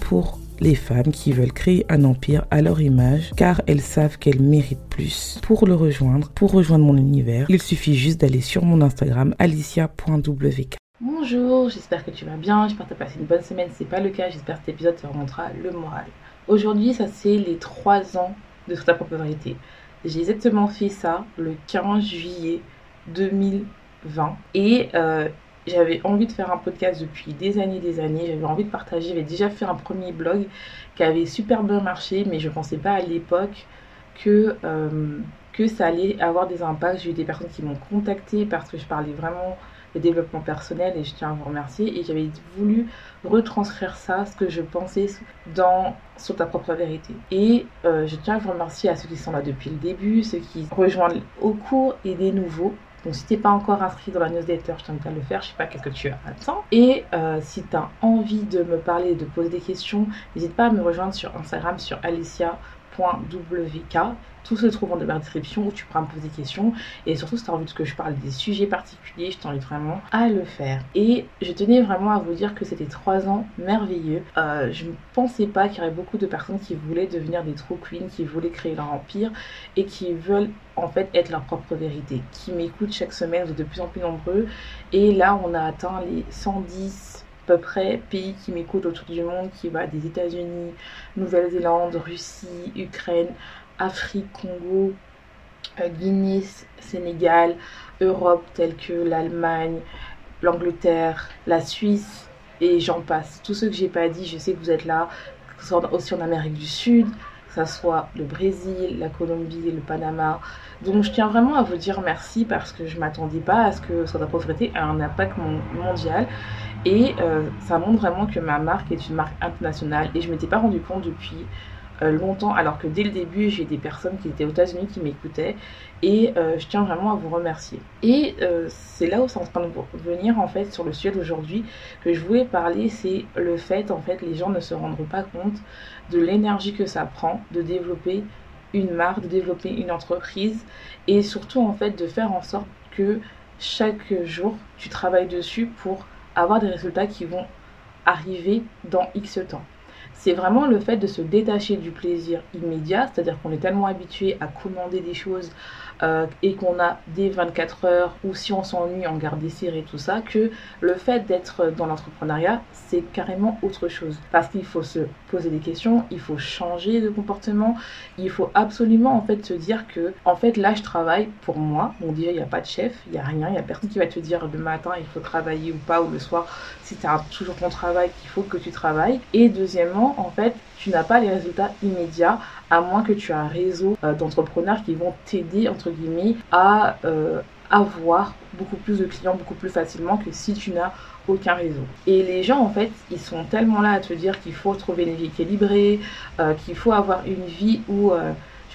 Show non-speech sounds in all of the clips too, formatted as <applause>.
Pour les femmes qui veulent créer un empire à leur image car elles savent qu'elles méritent plus. Pour le rejoindre, pour rejoindre mon univers, il suffit juste d'aller sur mon Instagram alicia.wk. Bonjour, j'espère que tu vas bien, j'espère que tu as passé une bonne semaine. Si c'est pas le cas, j'espère que cet épisode te remontera le moral. Aujourd'hui, ça c'est les 3 ans de ta propre vérité. J'ai exactement fait ça le 15 juillet 2020 et euh, j'avais envie de faire un podcast depuis des années, des années. J'avais envie de partager. J'avais déjà fait un premier blog qui avait super bien marché, mais je ne pensais pas à l'époque que, euh, que ça allait avoir des impacts. J'ai eu des personnes qui m'ont contacté parce que je parlais vraiment de développement personnel et je tiens à vous remercier. Et j'avais voulu retranscrire ça, ce que je pensais dans sur ta propre vérité. Et euh, je tiens à vous remercier à ceux qui sont là depuis le début, ceux qui rejoignent au cours et des nouveaux. Donc si t'es pas encore inscrit dans la newsletter, je t'invite à le faire. Je sais pas qu'est-ce que tu attends. Et euh, si tu as envie de me parler, de poser des questions, n'hésite pas à me rejoindre sur Instagram sur Tout se trouve en description où tu pourras me poser des questions. Et surtout, si tu as envie que je parle des sujets particuliers, je t'invite vraiment à le faire. Et je tenais vraiment à vous dire que c'était trois ans merveilleux. Euh, je ne pensais pas qu'il y aurait beaucoup de personnes qui voulaient devenir des true queens, qui voulaient créer leur empire et qui veulent en fait être leur propre vérité. Qui m'écoutent chaque semaine, vous êtes de plus en plus nombreux. Et là, on a atteint les 110 à peu près pays qui m'écoutent autour du monde, qui va des États-Unis, Nouvelle-Zélande, Russie, Ukraine, Afrique, Congo, euh, Guinée, Sénégal, Europe telle que l'Allemagne, l'Angleterre, la Suisse et j'en passe. Tous ceux que j'ai pas dit, je sais que vous êtes là, aussi en Amérique du Sud, que ce soit le Brésil, la Colombie, le Panama. Donc je tiens vraiment à vous dire merci parce que je m'attendais pas à ce que la Pauvreté ait un impact mondial. Et euh, ça montre vraiment que ma marque est une marque internationale et je m'étais pas rendu compte depuis longtemps, alors que dès le début, j'ai des personnes qui étaient aux États-Unis qui m'écoutaient et euh, je tiens vraiment à vous remercier. Et euh, c'est là où c'est en train de venir en fait sur le sujet d'aujourd'hui que je voulais parler, c'est le fait en fait les gens ne se rendront pas compte de l'énergie que ça prend de développer une marque, de développer une entreprise et surtout en fait de faire en sorte que chaque jour tu travailles dessus pour avoir des résultats qui vont arriver dans X temps c'est vraiment le fait de se détacher du plaisir immédiat, c'est-à-dire qu'on est tellement habitué à commander des choses euh, et qu'on a des 24 heures ou si on s'ennuie, on garde des séries et tout ça, que le fait d'être dans l'entrepreneuriat, c'est carrément autre chose. Parce qu'il faut se poser des questions, il faut changer de comportement, il faut absolument en fait se dire que en fait là je travaille pour moi. Bon déjà il n'y a pas de chef, il n'y a rien, il n'y a personne qui va te dire le matin il faut travailler ou pas ou le soir si tu as toujours ton travail qu'il faut que tu travailles. Et deuxièmement en fait tu n'as pas les résultats immédiats à moins que tu aies un réseau euh, d'entrepreneurs qui vont t'aider, entre guillemets, à euh, avoir beaucoup plus de clients beaucoup plus facilement que si tu n'as aucun réseau. Et les gens, en fait, ils sont tellement là à te dire qu'il faut trouver une vie équilibrée, euh, qu'il faut avoir une vie où,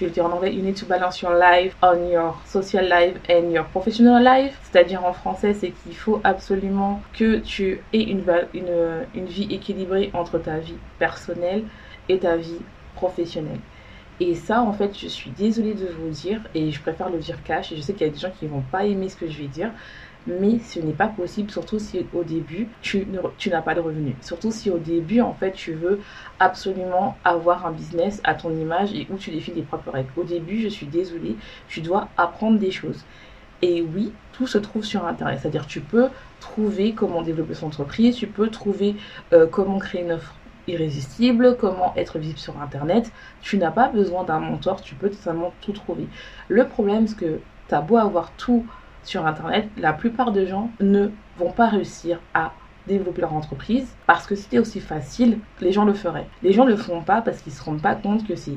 je vais le dire en anglais, you need to balance your life on your social life and your professional life. C'est-à-dire en français, c'est qu'il faut absolument que tu aies une, vie équilibrée entre ta vie personnelle ta vie professionnelle. Et ça, en fait, je suis désolée de vous dire, et je préfère le dire cash, et je sais qu'il y a des gens qui vont pas aimer ce que je vais dire, mais ce n'est pas possible, surtout si au début, tu, n'as pas de revenus. Surtout si au début, en fait, tu veux absolument avoir un business à ton image et où tu définis tes propres règles. Au début, je suis désolée, tu dois apprendre des choses. Et oui, tout se trouve sur Internet. C'est-à-dire, tu peux trouver comment développer son entreprise, tu peux trouver euh, comment créer une offre irrésistible, comment être visible sur Internet. Tu n'as pas besoin d'un mentor, tu peux totalement tout trouver. Le problème, c'est que tu as beau avoir tout sur Internet, la plupart des gens ne vont pas réussir à développer leur entreprise parce que c'était aussi facile, les gens le feraient. Les gens ne le font pas parce qu'ils ne se rendent pas compte que c'est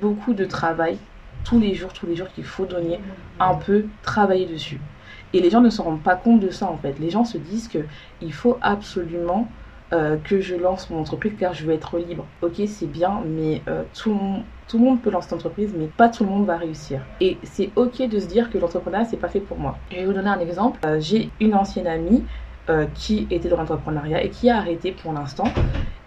beaucoup de travail tous les jours, tous les jours qu'il faut donner un peu travailler dessus. Et les gens ne se rendent pas compte de ça en fait. Les gens se disent que il faut absolument euh, que je lance mon entreprise car je veux être libre. Ok, c'est bien, mais euh, tout, le monde, tout le monde peut lancer une entreprise, mais pas tout le monde va réussir. Et c'est ok de se dire que l'entrepreneuriat, c'est pas fait pour moi. Je vais vous donner un exemple. Euh, j'ai une ancienne amie qui était dans l'entrepreneuriat et qui a arrêté pour l'instant.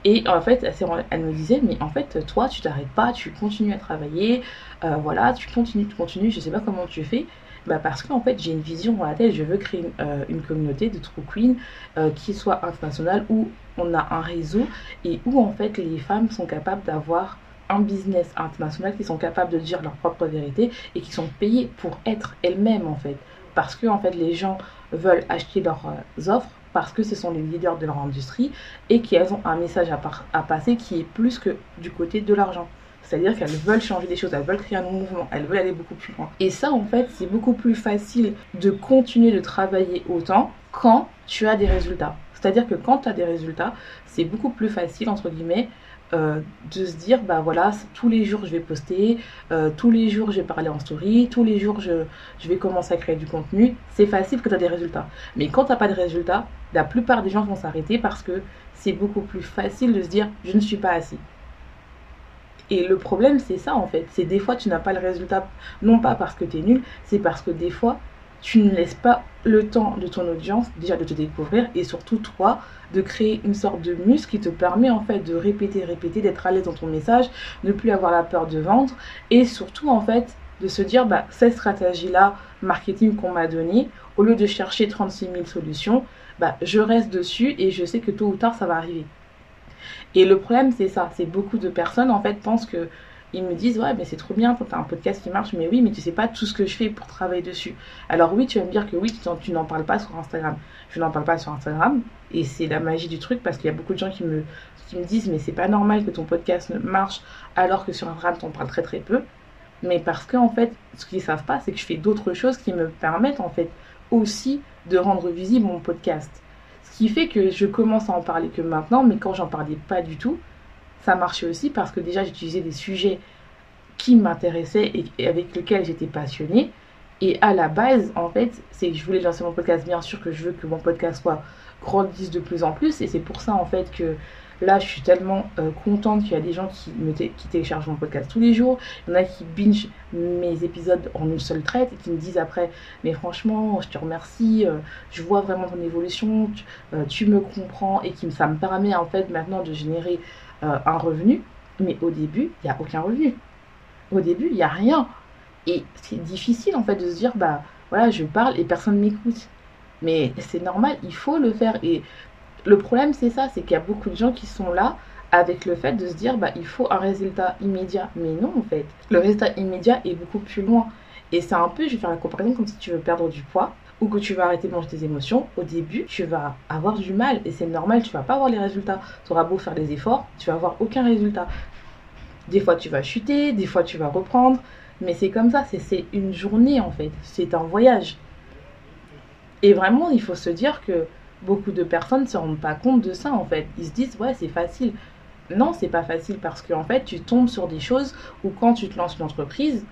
Et en fait, elle me disait, mais en fait, toi, tu t'arrêtes pas, tu continues à travailler, voilà, tu continues, tu continues, je sais pas comment tu fais, bah Parce qu'en fait, j'ai une vision dans la tête, je veux créer une, communauté de True Queen qui soit internationale, où on a un réseau et où en fait les femmes sont capables d'avoir un business international, qui sont capables de dire leur propre vérité et qui sont payées pour être elles-mêmes en fait. Parce que en fait, les gens veulent acheter leurs euh, offres parce que ce sont les leaders de leur industrie et qu'elles ont un message à, à passer qui est plus que du côté de l'argent. C'est-à-dire qu'elles veulent changer des choses, elles veulent créer un mouvement, elles veulent aller beaucoup plus loin. Et ça, en fait, c'est beaucoup plus facile de continuer de travailler autant quand tu as des résultats. C'est-à-dire que quand tu as des résultats, c'est beaucoup plus facile, entre guillemets, euh, de se dire, bah voilà, tous les jours je vais poster, euh, tous les jours je vais parler en story, tous les jours je, je vais commencer à créer du contenu. C'est facile que tu as des résultats. Mais quand tu n'as pas de résultats, la plupart des gens vont s'arrêter parce que c'est beaucoup plus facile de se dire, je ne suis pas assez. Et le problème, c'est ça en fait. C'est des fois, tu n'as pas le résultat, non pas parce que tu es nul, c'est parce que des fois, tu ne laisses pas le temps de ton audience déjà de te découvrir et surtout toi de créer une sorte de muscle qui te permet en fait de répéter, répéter, d'être à l'aise dans ton message, ne plus avoir la peur de vendre et surtout en fait de se dire bah cette stratégie là marketing qu'on m'a donnée au lieu de chercher 36 000 solutions bah je reste dessus et je sais que tôt ou tard ça va arriver et le problème, c'est ça. C'est beaucoup de personnes, en fait, pensent que. Ils me disent, ouais, mais c'est trop bien, t'as un podcast qui marche, mais oui, mais tu sais pas tout ce que je fais pour travailler dessus. Alors oui, tu vas me dire que oui, tu n'en parles pas sur Instagram. Je n'en parle pas sur Instagram, et c'est la magie du truc, parce qu'il y a beaucoup de gens qui me, qui me disent, mais c'est pas normal que ton podcast marche, alors que sur Instagram, t'en parles très très peu. Mais parce que, en fait, ce qu'ils savent pas, c'est que je fais d'autres choses qui me permettent, en fait, aussi de rendre visible mon podcast qui fait que je commence à en parler que maintenant, mais quand j'en parlais pas du tout, ça marchait aussi parce que déjà j'utilisais des sujets qui m'intéressaient et avec lesquels j'étais passionnée. Et à la base, en fait, c'est que je voulais lancer mon podcast. Bien sûr que je veux que mon podcast soit grandisse de plus en plus. Et c'est pour ça, en fait, que Là, je suis tellement euh, contente qu'il y a des gens qui, me téléchargent mon podcast tous les jours. Il y en a qui binge mes épisodes en une seule traite et qui me disent après, mais franchement, je te remercie, euh, je vois vraiment ton évolution, tu, euh, me comprends et qui ça me permet en fait maintenant de générer un revenu. Mais au début, il n'y a aucun revenu. Au début, il n'y a rien. Et c'est difficile en fait de se dire, bah voilà, je parle et personne ne m'écoute. Mais c'est normal, il faut le faire. Et le problème, c'est ça, c'est qu'il y a beaucoup de gens qui sont là avec le fait de se dire, bah, il faut un résultat immédiat. Mais non, en fait. Le résultat immédiat est beaucoup plus loin. Et c'est un peu, je vais faire la comparaison comme si tu veux perdre du poids ou que tu vas arrêter de manger tes émotions. Au début, tu vas avoir du mal et c'est normal, tu vas pas avoir les résultats. Tu auras beau faire des efforts, tu vas avoir aucun résultat. Des fois, tu vas chuter, des fois, tu vas reprendre. Mais c'est comme ça, c'est une journée en fait. C'est un voyage. Et vraiment, il faut se dire que beaucoup de personnes ne se rendent pas compte de ça en fait. Ils se disent ouais c'est facile. Non, c'est pas facile parce qu'en fait tu tombes sur des choses où quand tu te lances une entreprise,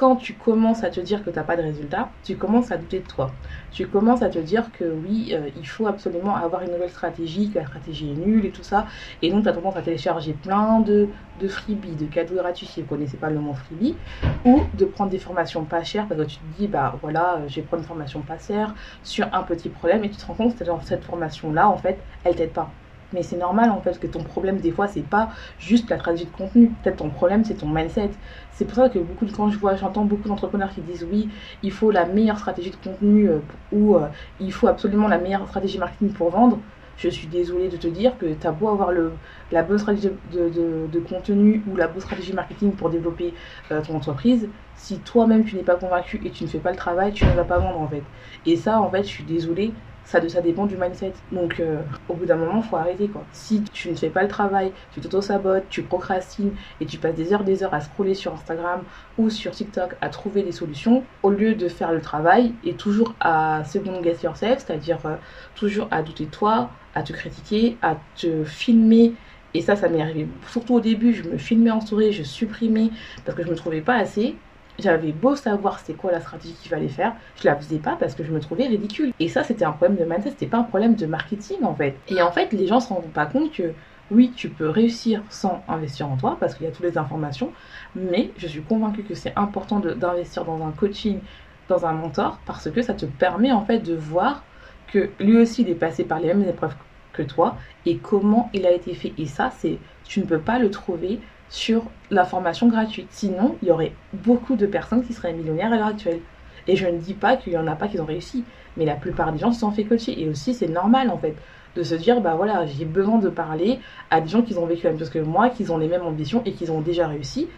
quand tu commences à te dire que tu n'as pas de résultat, tu commences à douter de toi. Tu commences à te dire que oui, euh, il faut absolument avoir une nouvelle stratégie, que la stratégie est nulle et tout ça. Et donc, tu as tendance à télécharger plein de, de freebies, de cadeaux gratuits si vous ne connaissez pas le mot freebie, ou de prendre des formations pas chères parce que tu te dis, bah voilà, euh, je vais prendre une formation pas chère sur un petit problème et tu te rends compte que cette formation-là, en fait, elle t'aide pas. Mais c'est normal en fait que ton problème des fois c'est pas juste la stratégie de contenu. Peut-être ton problème c'est ton mindset. C'est pour ça que beaucoup de, quand je vois, j'entends beaucoup d'entrepreneurs qui disent oui, il faut la meilleure stratégie de contenu euh, ou euh, il faut absolument la meilleure stratégie marketing pour vendre. Je suis désolée de te dire que tu as beau avoir le, la bonne stratégie de, contenu ou la bonne stratégie marketing pour développer euh, ton entreprise, si toi-même tu n'es pas convaincu et tu ne fais pas le travail, tu ne vas pas vendre en fait. Et ça, en fait, je suis désolée, ça, ça dépend du mindset. Donc, euh, au bout d'un moment, faut arrêter quoi. Si tu ne fais pas le travail, tu t'auto-sabotes, tu procrastines et tu passes des heures, des heures à scroller sur Instagram ou sur TikTok à trouver des solutions, au lieu de faire le travail et toujours à second guess yourself, c'est-à-dire euh, toujours à douter de toi, à te critiquer, à te filmer. Et ça, ça m'est arrivé surtout au début. Je me filmais en souris, je supprimais parce que je me trouvais pas assez. J'avais beau savoir c'était quoi la stratégie qu'il fallait faire, je la faisais pas parce que je me trouvais ridicule. Et ça, c'était un problème de mindset, c'était pas un problème de marketing en fait. Et en fait, les gens se rendent pas compte que oui, tu peux réussir sans investir en toi parce qu'il y a toutes les informations, mais je suis convaincue que c'est important d'investir dans un coaching, dans un mentor, parce que ça te permet en fait de voir que lui aussi il est passé par les mêmes épreuves que toi et comment il a été fait. Et ça, c'est tu ne peux pas le trouver sur la formation gratuite. Sinon, il y aurait beaucoup de personnes qui seraient millionnaires à l'heure actuelle. Et je ne dis pas qu'il n'y en a pas qui ont réussi, mais la plupart des gens se sont fait coacher. Et aussi, c'est normal en fait de se dire bah voilà, j'ai besoin de parler à des gens qui ont vécu la même chose que moi, qui ont les mêmes ambitions et qui ont déjà réussi,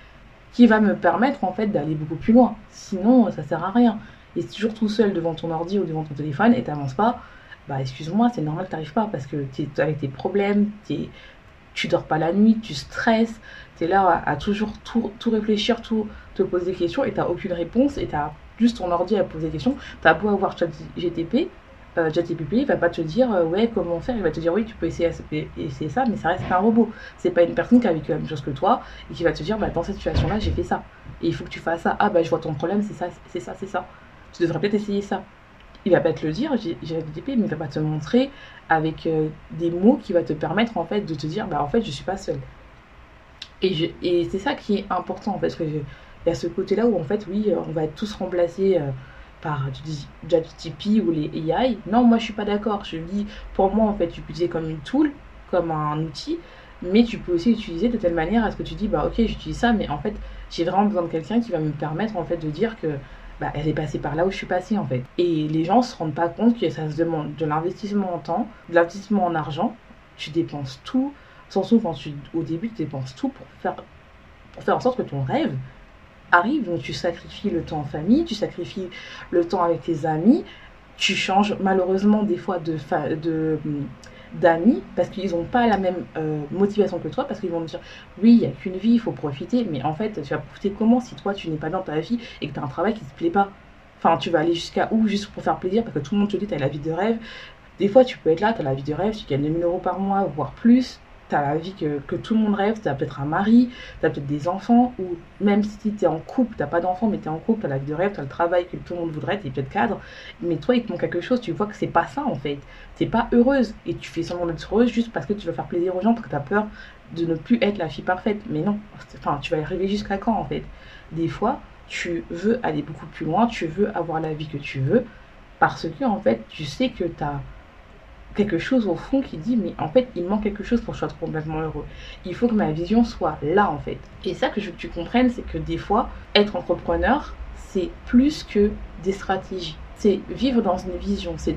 qui va me permettre en fait d'aller beaucoup plus loin. Sinon, ça sert à rien. Et si toujours tout seul devant ton ordi ou devant ton téléphone et t'avances pas, bah excuse-moi, c'est normal que t'arrives pas parce que tu es avec tes problèmes, es, tu dors pas la nuit, tu stresses, tu es là à, toujours tout, réfléchir, tout te poser des questions et t'as aucune réponse et t'as juste ton ordi à poser des questions. T'as beau avoir GTP, euh, GTPP, il va pas te dire euh, ouais comment faire, il va te dire oui tu peux essayer, ça, mais ça reste un robot. C'est pas une personne qui a vécu la même chose que toi et qui va te dire bah dans cette situation là j'ai fait ça et il faut que tu fasses ça. Ah bah je vois ton problème, c'est ça, c'est ça, c'est ça. Tu devrais peut-être essayer ça. Il va pas te le dire, GTP, mais il va pas te montrer avec euh, des mots qui va te permettre en fait de te dire bah en fait je suis pas seule. Et, c'est ça qui est important parce que il y a ce côté là où en fait oui on va être tous remplacés euh, par ChatGPT ou les AI. Non moi je suis pas d'accord. Je dis pour moi en fait tu peux utiliser comme une tool, comme un outil, mais tu peux aussi l'utiliser de telle manière à ce que tu dis bah ok j'utilise ça mais en fait j'ai vraiment besoin de quelqu'un qui va me permettre en fait de dire que bah, elle est passée par là où je suis passée en fait. Et les gens se rendent pas compte que ça se demande de l'investissement en temps, de l'investissement en argent. Tu dépenses tout. Sans tu, au début, tu dépenses tout pour faire, pour faire en sorte que ton rêve arrive. Donc tu sacrifies le temps en famille, tu sacrifies le temps avec tes amis. Tu changes malheureusement des fois de, de d'amis parce qu'ils n'ont pas la même euh, motivation que toi parce qu'ils vont te dire oui il n'y a qu'une vie il faut profiter mais en fait tu vas profiter comment si toi tu n'es pas dans ta vie et que tu as un travail qui ne te plaît pas enfin tu vas aller jusqu'à où juste pour faire plaisir parce que tout le monde te dit tu as la vie de rêve des fois tu peux être là tu as la vie de rêve tu gagnes 2000 euros par mois voire plus la vie que, tout le monde rêve, tu as peut-être un mari, tu as peut-être des enfants, ou même si tu es en couple, tu pas d'enfants, mais tu es en couple, tu la vie de rêve, tu as le travail que tout le monde voudrait, tu es peut-être cadre, mais toi, il te manque quelque chose, tu vois que c'est pas ça en fait. Tu pas heureuse, et tu fais semblant d'être heureuse juste parce que tu veux faire plaisir aux gens, parce que tu as peur de ne plus être la fille parfaite. Mais non, enfin, tu vas y arriver jusqu'à quand en fait? Des fois, tu veux aller beaucoup plus loin, tu veux avoir la vie que tu veux, parce que en fait, tu sais que tu as quelque chose au fond qui dit mais en fait il manque quelque chose pour que je sois complètement heureux. Il faut que ma vision soit là en fait. Et ça que je veux que tu comprennes, c'est que des fois, être entrepreneur, c'est plus que des stratégies. C'est vivre dans une vision, c'est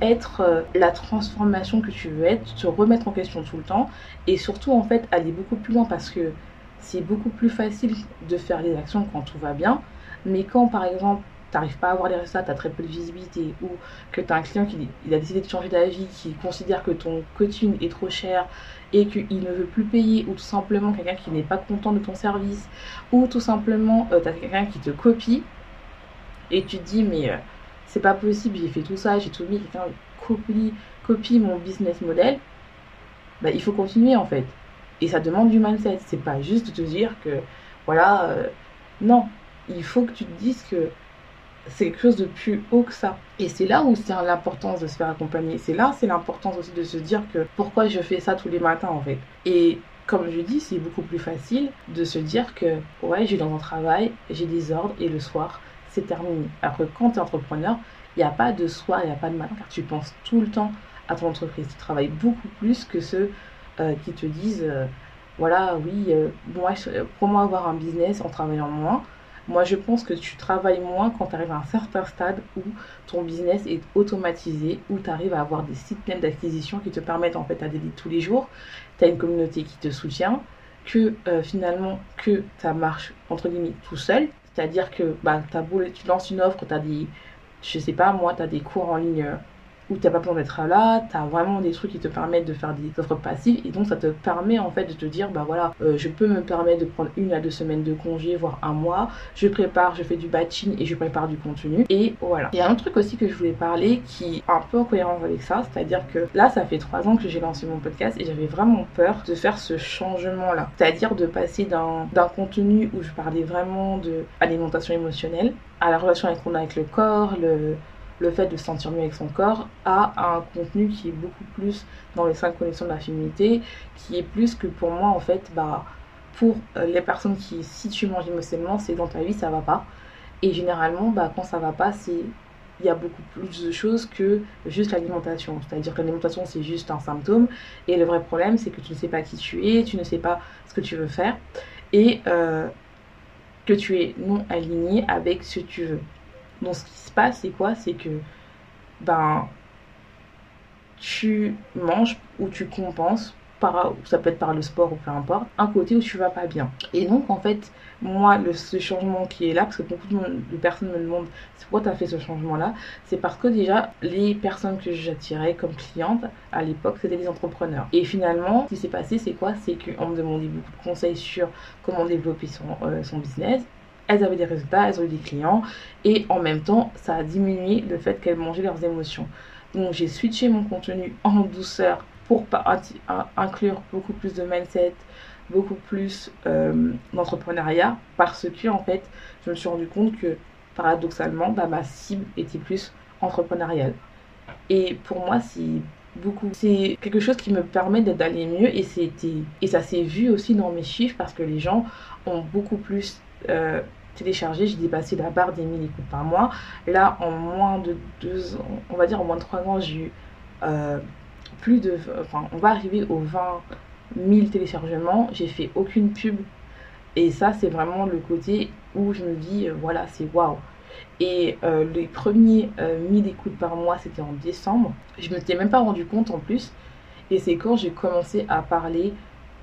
être euh, la transformation que tu veux être, te remettre en question tout le temps et surtout en fait aller beaucoup plus loin parce que c'est beaucoup plus facile de faire les actions quand tout va bien. Mais quand par exemple n'arrives pas à avoir les résultats, tu as très peu de visibilité, ou que tu as un client qui a décidé de changer d'avis, qui considère que ton coaching est trop cher et qu'il ne veut plus payer, ou tout simplement quelqu'un qui n'est pas content de ton service, ou tout simplement euh, tu as quelqu'un qui te copie, et tu te dis mais euh, c'est pas possible, j'ai fait tout ça, j'ai tout mis, quelqu'un copie, copie mon business model, bah, il faut continuer en fait. Et ça demande du mindset, c'est pas juste de te dire que voilà, euh, non, il faut que tu te dises que c'est quelque chose de plus haut que ça. Et c'est là où c'est l'importance de se faire accompagner. C'est là, c'est l'importance aussi de se dire que pourquoi je fais ça tous les matins en fait. Et comme je dis, c'est beaucoup plus facile de se dire que ouais, j'ai dans mon travail, j'ai des ordres et le soir, c'est terminé. Alors que quand tu es entrepreneur, il n'y a pas de soir, il n'y a pas de matin, tu penses tout le temps à ton entreprise. Tu travailles beaucoup plus que ceux euh, qui te disent euh, voilà, oui, euh, moi, pour moi, avoir un business en travaillant moins, moi, je pense que tu travailles moins quand tu arrives à un certain stade où ton business est automatisé, où tu arrives à avoir des sites d'acquisition qui te permettent en fait à tous les jours. Tu as une communauté qui te soutient, que euh, finalement que ça marche entre guillemets tout seul. C'est-à-dire que bah, tu lances une offre, tu as des, je sais pas moi, tu as des cours en ligne où tu n'as pas besoin d'être là, tu as vraiment des trucs qui te permettent de faire des offres passives et donc ça te permet en fait de te dire bah voilà, euh, je peux me permettre de prendre une à deux semaines de congé, voire un mois, je prépare, je fais du batching et je prépare du contenu. Et voilà. Il y a un truc aussi que je voulais parler qui est un peu en cohérence avec ça, c'est-à-dire que là ça fait trois ans que j'ai lancé mon podcast et j'avais vraiment peur de faire ce changement là, c'est-à-dire de passer d'un contenu où je parlais vraiment de alimentation émotionnelle à la relation qu'on a avec le corps, le, le fait de se sentir mieux avec son corps à un contenu qui est beaucoup plus dans les cinq connexions de la féminité, qui est plus que pour moi en fait, bah, pour euh, les personnes qui, si tu manges émotionnellement, c'est dans ta vie, ça va pas. Et généralement, bah, quand ça va pas, il y a beaucoup plus de choses que juste l'alimentation. C'est-à-dire que l'alimentation, c'est juste un symptôme. Et le vrai problème, c'est que tu ne sais pas qui tu es, tu ne sais pas ce que tu veux faire. Et euh, que tu es non aligné avec ce que tu veux. Donc ce qui se passe, c'est quoi? C'est que ben tu manges ou tu compenses par, ça peut être par le sport ou peu importe, un côté où tu vas pas bien. Et donc en fait, moi, ce changement qui est là, parce que beaucoup de, personnes me demandent pourquoi tu as fait ce changement-là, c'est parce que déjà, les personnes que j'attirais comme clientes à l'époque, c'était des entrepreneurs. Et finalement, ce qui s'est passé, c'est quoi? C'est qu'on me demandait beaucoup de conseils sur comment développer son, euh, son business elles avaient des résultats, elles ont eu des clients, et en même temps, ça a diminué le fait qu'elles mangeaient leurs émotions. Donc j'ai switché mon contenu en douceur pour inclure beaucoup plus de mindset, beaucoup plus euh, d'entrepreneuriat, parce que en fait, je me suis rendu compte que paradoxalement, bah, ma cible était plus entrepreneuriale. Et pour moi, c'est quelque chose qui me permet d'aller mieux et, et ça s'est vu aussi dans mes chiffres parce que les gens ont beaucoup plus euh, téléchargé, j'ai dépassé la barre des 1000 écoutes par mois. Là, en moins de deux ans, on va dire en moins de trois ans, j'ai eu euh, plus de. Enfin, on va arriver aux 20 000 téléchargements. J'ai fait aucune pub. Et ça, c'est vraiment le côté où je me dis, euh, voilà, c'est waouh. Et les premiers 1000 écoutes par mois, c'était en décembre. Je ne m'étais même pas rendu compte en plus. Et c'est quand j'ai commencé à parler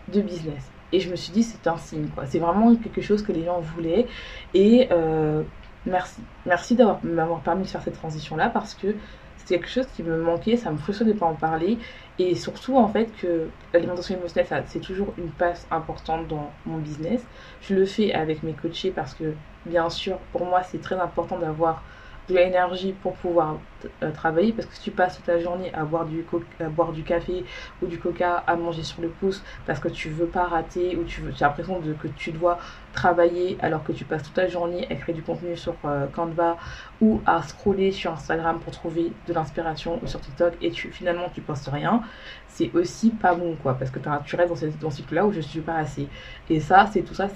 de business. Et je me suis dit, c'est un signe, quoi. C'est vraiment quelque chose que les gens voulaient. Et euh, merci. Merci d'avoir m'avoir permis de faire cette transition-là parce que c'est quelque chose qui me manquait, ça me frustrait de ne pas en parler. Et surtout, en fait, que l'alimentation émotionnelle, c'est toujours une passe importante dans mon business. Je le fais avec mes coachés parce que, bien sûr, pour moi, c'est très important d'avoir l'énergie pour pouvoir euh, travailler parce que si tu passes ta journée à boire du à boire du café ou du coca à manger sur le pouce parce que tu veux pas rater ou tu veux as l'impression que tu dois travailler alors que tu passes toute ta journée à créer du contenu sur euh, Canva ou à scroller sur Instagram pour trouver de l'inspiration ou sur TikTok et tu finalement tu postes rien c'est aussi pas bon quoi parce que tu restes dans, cette, dans ce cycle là où je suis pas assez. Et ça c'est tout ça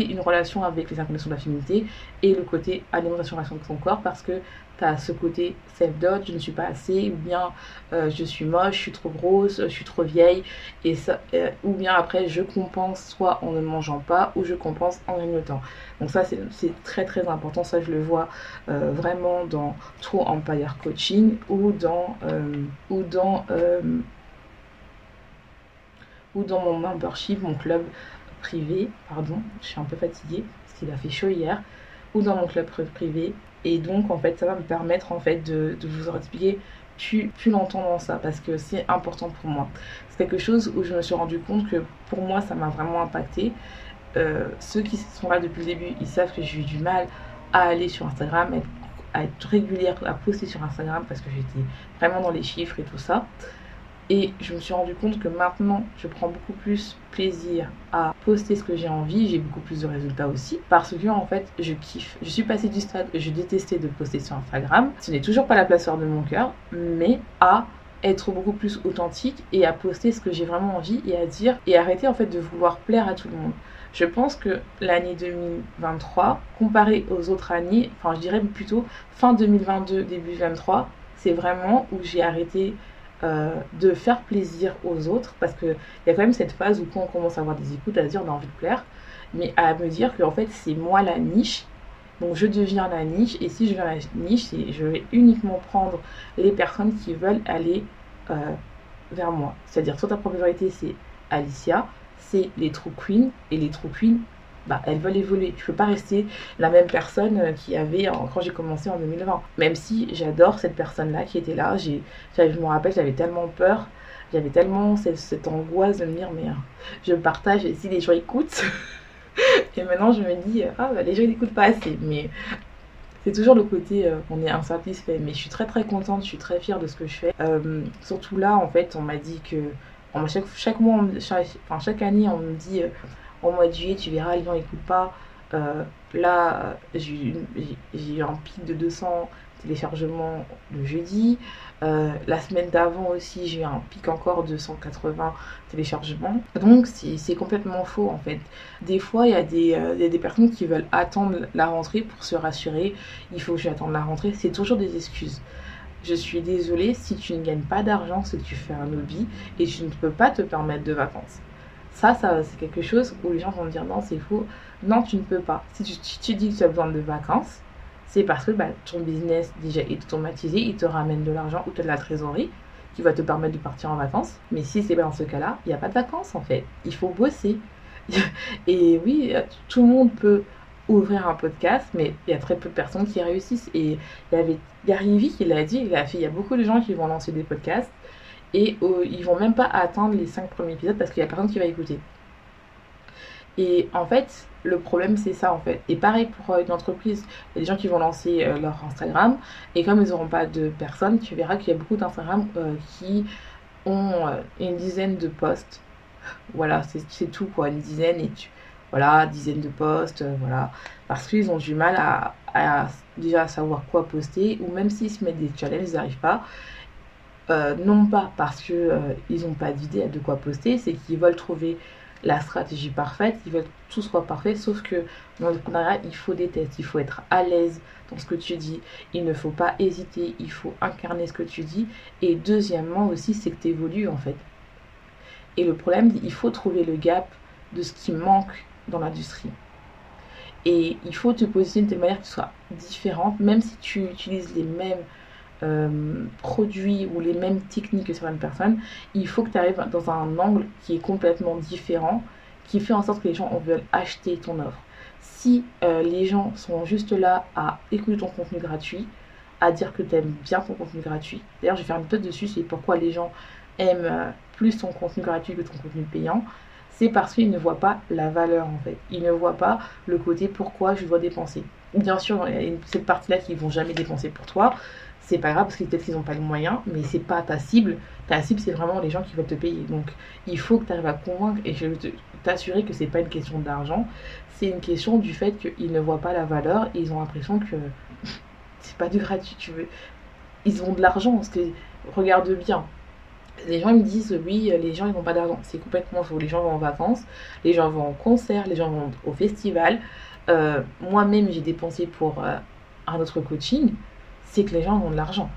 une relation avec les inclinations de l'affinité et le côté alimentation de son corps parce que tu as ce côté self-doubt, je ne suis pas assez, ou bien euh, je suis moche, je suis trop grosse, je suis trop vieille, et ça, euh, ou bien après je compense soit en ne mangeant pas ou je compense en grignotant. Donc ça c'est très très important, ça je le vois euh, vraiment dans True Empire Coaching ou dans, ou dans ou dans mon membership, mon club privé, pardon, je suis un peu fatiguée parce qu'il a fait chaud hier, ou dans mon club privé. Et donc, en fait, ça va me permettre, en fait, de, vous expliquer plus, plus longtemps dans ça parce que c'est important pour moi. C'est quelque chose où je me suis rendu compte que pour moi, ça m'a vraiment impacté. Euh, ceux qui sont là depuis le début, ils savent que j'ai eu du mal à aller sur Instagram, à être régulière, à poster sur Instagram parce que j'étais vraiment dans les chiffres et tout ça. Et je me suis rendu compte que maintenant, je prends beaucoup plus plaisir à poster ce que j'ai envie. J'ai beaucoup plus de résultats aussi. Parce que, en fait, je kiffe. Je suis passée du stade je détestais de poster sur Instagram. Ce n'est toujours pas la placeur de mon cœur, mais à être beaucoup plus authentique et à poster ce que j'ai vraiment envie et à dire et arrêter en fait de vouloir plaire à tout le monde. Je pense que l'année 2023, comparée aux autres années, enfin je dirais plutôt fin 2022, début 2023, c'est vraiment où j'ai arrêté euh, de faire plaisir aux autres parce qu'il y a quand même cette phase où quand on commence à avoir des écoutes à dire on a envie de plaire mais à me dire que en fait c'est moi la niche donc je deviens la niche et si je deviens la niche je vais uniquement prendre les personnes qui veulent aller euh, vers moi. C'est à dire sur ta propriété c'est Alicia c'est les true queens et les true queens bah, elles veulent évoluer. Je peux pas rester la même personne euh, qui avait quand j'ai commencé en 2020. Même si j'adore cette personne-là qui était là. J'ai, je me rappelle, j'avais tellement peur. J'avais tellement cette, angoisse de me dire, mais je partage si les gens écoutent? <laughs> et maintenant, je me dis, ah, bah, les gens n'écoutent pas assez. Mais c'est toujours le côté euh, on est insatisfait. Mais je suis très très contente, je suis très fière de ce que je fais. Euh, surtout là, en fait, on m'a dit que chaque, mois, enfin, chaque année, on me dit au mois de juillet, tu verras, les gens n'écoutent pas. Euh, là, j'ai eu un pic de 200 téléchargements le jeudi. Euh, la semaine d'avant aussi, j'ai eu un pic encore de 180 téléchargements. Donc, c'est complètement faux en fait. Des fois, il y, a des, euh, y a des personnes qui veulent attendre la rentrée pour se rassurer. Il faut que j'attende la rentrée. C'est toujours des excuses. Je suis désolée, si tu ne gagnes pas d'argent, c'est que tu fais un hobby et tu ne peux pas te permettre de vacances. Ça, ça c'est quelque chose où les gens vont dire non, c'est faux. Non, tu ne peux pas. Si tu, dis que tu as besoin de vacances, c'est parce que bah, ton business déjà est automatisé, il te ramène de l'argent ou tu as de la trésorerie qui va te permettre de partir en vacances. Mais si c'est pas dans ce cas-là, il n'y a pas de vacances en fait. Il faut bosser. <laughs> Et oui, tout le monde peut ouvrir un podcast, mais il y a très peu de personnes qui réussissent. Et il y avait Gary qui l'a dit, il a fait, il y a beaucoup de gens qui vont lancer des podcasts et euh, ils vont même pas attendre les 5 premiers épisodes parce qu'il y a personne qui va écouter. Et en fait, le problème c'est ça en fait. Et pareil pour euh, une entreprise, il y a des gens qui vont lancer euh, leur Instagram et comme ils n'auront pas de personnes, tu verras qu'il y a beaucoup d'Instagram qui ont une dizaine de posts. Voilà, c'est tout quoi, une dizaine et voilà, dizaine de posts, voilà, parce qu'ils ont du mal à, à, déjà savoir quoi poster ou même s'ils se mettent des challenges, ils n'arrivent pas. Euh, non pas parce qu'ils euh, n'ont pas d'idée de quoi poster, c'est qu'ils veulent trouver la stratégie parfaite, ils veulent que tout soit parfait, sauf que dans le l'entrepreneuriat, il faut des tests, il faut être à l'aise dans ce que tu dis, il ne faut pas hésiter, il faut incarner ce que tu dis, et deuxièmement aussi, c'est que tu évolues en fait. Et le problème, il faut trouver le gap de ce qui manque dans l'industrie. Et il faut te positionner de manière qui soit différente, même si tu utilises les mêmes euh, produits ou les mêmes techniques que certaines personnes, il faut que tu arrives dans un angle qui est complètement différent, qui fait en sorte que les gens veulent acheter ton offre. Si euh, les gens sont juste là à écouter ton contenu gratuit, à dire que tu aimes bien ton contenu gratuit, d'ailleurs je vais faire une note dessus, c'est pourquoi les gens aiment euh, plus ton contenu gratuit que ton contenu payant, c'est parce qu'ils ne voient pas la valeur en fait. Ils ne voient pas le côté pourquoi je dois dépenser. Bien sûr, il y a cette partie-là qu'ils vont jamais dépenser pour toi c'est pas grave parce que peut-être qu'ils n'ont pas les moyens, mais c'est pas ta cible. Ta cible, c'est vraiment les gens qui veulent te payer. Donc, il faut que tu arrives à convaincre et je veux t'assurer que c'est pas une question d'argent, c'est une question du fait qu'ils ne voient pas la valeur ils ont l'impression que <laughs> c'est pas du gratuit. Tu veux, ils ont de l'argent parce que regarde bien. Les gens me disent oui, les gens ils n'ont pas d'argent. C'est complètement faux. Les gens vont en vacances, les gens vont en concert, les gens vont au festival. Euh, moi-même, j'ai dépensé pour euh, un autre coaching c'est que les gens ont de l'argent.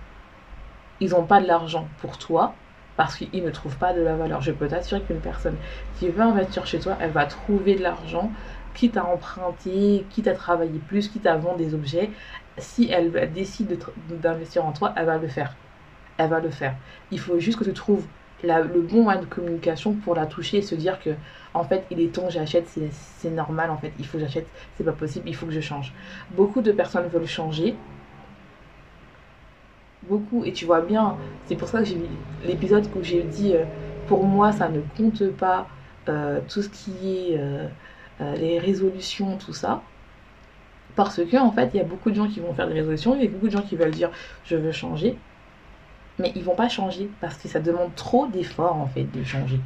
Ils n'ont pas de l'argent pour toi parce qu'ils ne trouvent pas de la valeur. Je peux t'assurer qu'une personne qui veut investir chez toi, elle va trouver de l'argent, quitte à emprunter, quitte à travailler plus, quitte à vendre des objets. Si elle décide d'investir en toi, elle va le faire. Elle va le faire. Il faut juste que tu trouves le bon moyen de communication pour la toucher et se dire que en fait il est temps j'achète c'est normal en fait il faut que j'achète c'est pas possible il faut que je change beaucoup de personnes veulent changer beaucoup. Et tu vois bien, c'est pour ça que j'ai mis l'épisode où j'ai dit, euh, pour moi, ça ne compte pas euh, tout ce qui est euh, les résolutions, tout ça. Parce que, en fait, il y a beaucoup de gens qui vont faire des résolutions, il y a beaucoup de gens qui veulent dire, je veux changer. Mais ils vont pas changer parce que ça demande trop d'efforts, en fait, de changer.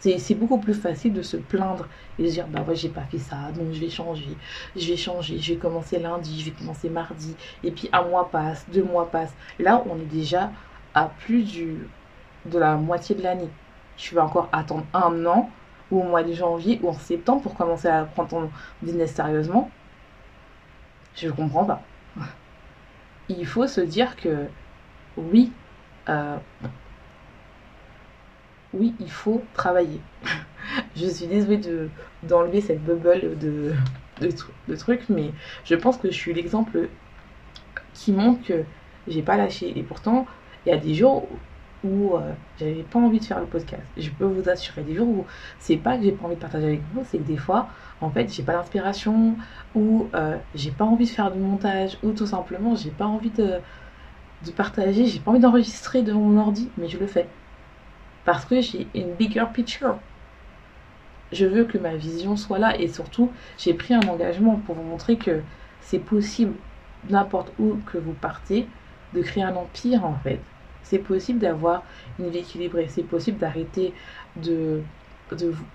C'est beaucoup plus facile de se plaindre et de dire bah ouais j'ai pas fait ça, donc je vais changer, je vais changer, je vais commencer lundi, je vais commencer mardi, et puis un mois passe, deux mois passent. Là on est déjà à plus du, de la moitié de l'année. Tu vas encore attendre un an ou au mois de janvier ou en septembre pour commencer à prendre ton business sérieusement. Je comprends pas. <laughs> Il faut se dire que oui, euh, oui, il faut travailler. je suis désolée de, d'enlever cette bubble de, de, trucs, mais je pense que je suis l'exemple qui montre que j'ai pas lâché. Et pourtant, il y a des jours où euh, j'avais pas envie de faire le podcast. Je peux vous assurer des jours où c'est pas que j'ai pas envie de partager avec vous, c'est que des fois, en fait, j'ai pas d'inspiration ou euh, j'ai pas envie de faire du montage ou tout simplement j'ai pas envie de, de partager, j'ai pas envie d'enregistrer de mon ordi, mais je le fais parce que j'ai une bigger picture. Je veux que ma vision soit là et surtout, j'ai pris un engagement pour vous montrer que c'est possible n'importe où que vous partez de créer un empire en fait. C'est possible d'avoir une vie équilibrée, c'est possible d'arrêter de,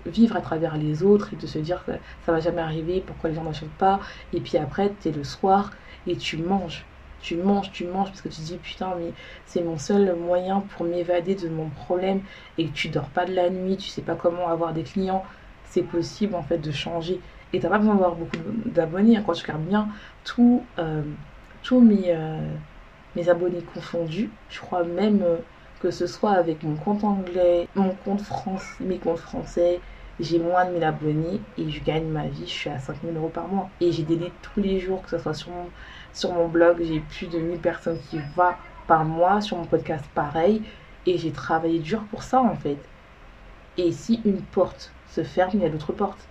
vivre à travers les autres et de se dire que ça va jamais arriver, pourquoi les gens n'achètent pas. Et puis après, tu es le soir et tu manges. Tu manges, tu manges parce que tu te dis putain, mais c'est mon seul moyen pour m'évader de mon problème et que tu dors pas de la nuit, tu sais pas comment avoir des clients. C'est possible en fait de changer. Et t'as pas besoin d'avoir beaucoup d'abonnés. Hein. Quand tu regardes bien tous euh, mes. Euh, mes abonnés confondus. Je crois même euh, que ce soit avec mon compte anglais, mon compte français, mes comptes français, j'ai moins de 1000 abonnés et je gagne ma vie, je suis à 5000 euros par mois. Et j'ai des tous les jours, que ce soit sur mon, sur mon blog, j'ai plus de 1000 personnes qui vont par mois, sur mon podcast pareil. Et j'ai travaillé dur pour ça en fait. Et si une porte se ferme, il y a d'autres portes.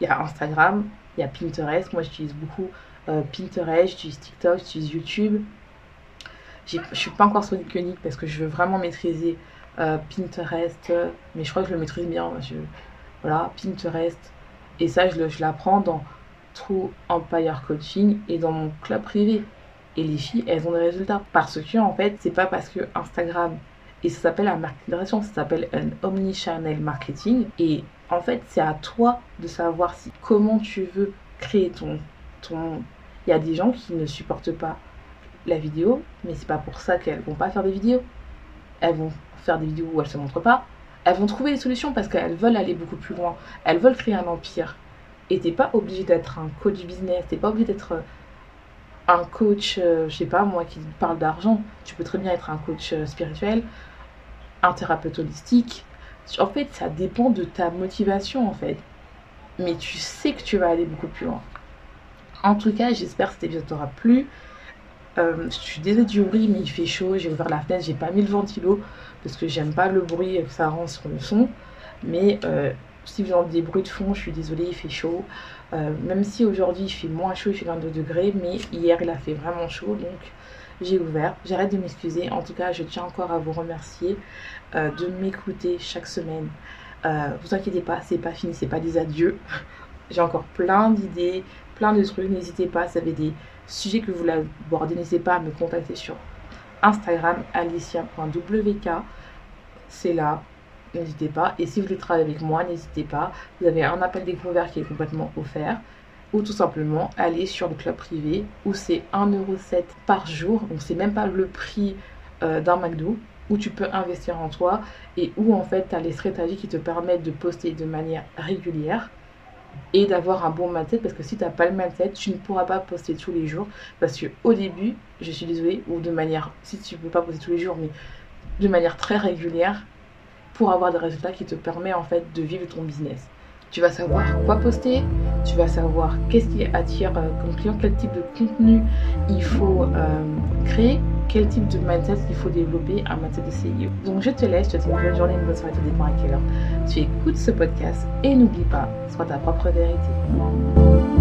Il y a Instagram, il y a Pinterest. Moi j'utilise beaucoup euh, Pinterest, j'utilise TikTok, j'utilise YouTube. Je suis pas encore sur Iconic parce que je veux vraiment maîtriser euh, Pinterest, mais je crois que je le maîtrise bien. Voilà, Pinterest. Et ça, je, je l'apprends dans True Empire Coaching et dans mon club privé. Et les filles, elles ont des résultats. Parce que, en fait, c'est pas parce que Instagram, et ça s'appelle un marketing ça s'appelle un omnichannel marketing. Et en fait, c'est à toi de savoir si, comment tu veux créer ton. ton... Il y a des gens qui ne supportent pas la vidéo, mais c'est pas pour ça qu'elles vont pas faire des vidéos. Elles vont faire des vidéos où elles se montrent pas. Elles vont trouver des solutions parce qu'elles veulent aller beaucoup plus loin. Elles veulent créer un empire. Et t'es pas obligé d'être un coach business, t'es pas obligé d'être un coach, euh, je sais pas moi, qui parle d'argent. Tu peux très bien être un coach euh, spirituel, un thérapeute holistique. En fait, ça dépend de ta motivation en fait. Mais tu sais que tu vas aller beaucoup plus loin. En tout cas, j'espère que cet épisode t'aura plu. Euh, je suis désolée du bruit, mais il fait chaud. J'ai ouvert la fenêtre, j'ai pas mis le ventilo parce que j'aime pas le bruit que ça rend sur le son. Mais euh, si vous avez des bruits de fond, je suis désolée, il fait chaud. Euh, même si aujourd'hui il fait moins chaud, il fait 22 degrés, mais hier il a fait vraiment chaud, donc j'ai ouvert. J'arrête de m'excuser. En tout cas, je tiens encore à vous remercier de m'écouter chaque semaine. vous inquiétez pas, c'est pas fini, c'est pas des adieux. <laughs> j'ai encore plein d'idées, plein de trucs. N'hésitez pas, ça avait des sujet que vous voulez aborder, n'hésitez pas à me contacter sur Instagram alicia.wk. C'est là, n'hésitez pas. Et si vous voulez travailler avec moi, n'hésitez pas. Vous avez un appel découvert qui est complètement offert. Ou tout simplement aller sur le club privé où c'est 1,7€ par jour. Donc c'est même pas le prix euh, d'un McDo où tu peux investir en toi et où en fait tu as les stratégies qui te permettent de poster de manière régulière et d'avoir un bon mindset parce que si tu n'as pas le mindset, tu ne pourras pas poster tous les jours parce que au début, je suis désolée, ou de manière, si tu ne peux pas poster tous les jours, mais de manière très régulière pour avoir des résultats qui te permettent en fait de vivre ton business. Tu vas savoir quoi poster, tu vas savoir qu'est-ce qui attire euh, comme client, quel type de contenu il faut euh, créer, quel type de mindset il faut développer, un mindset de CEO. Donc je te laisse, je te souhaite une bonne journée, une bonne soirée, tout dépend à quelle heure tu écoutes ce podcast et n'oublie pas, sois ta propre vérité.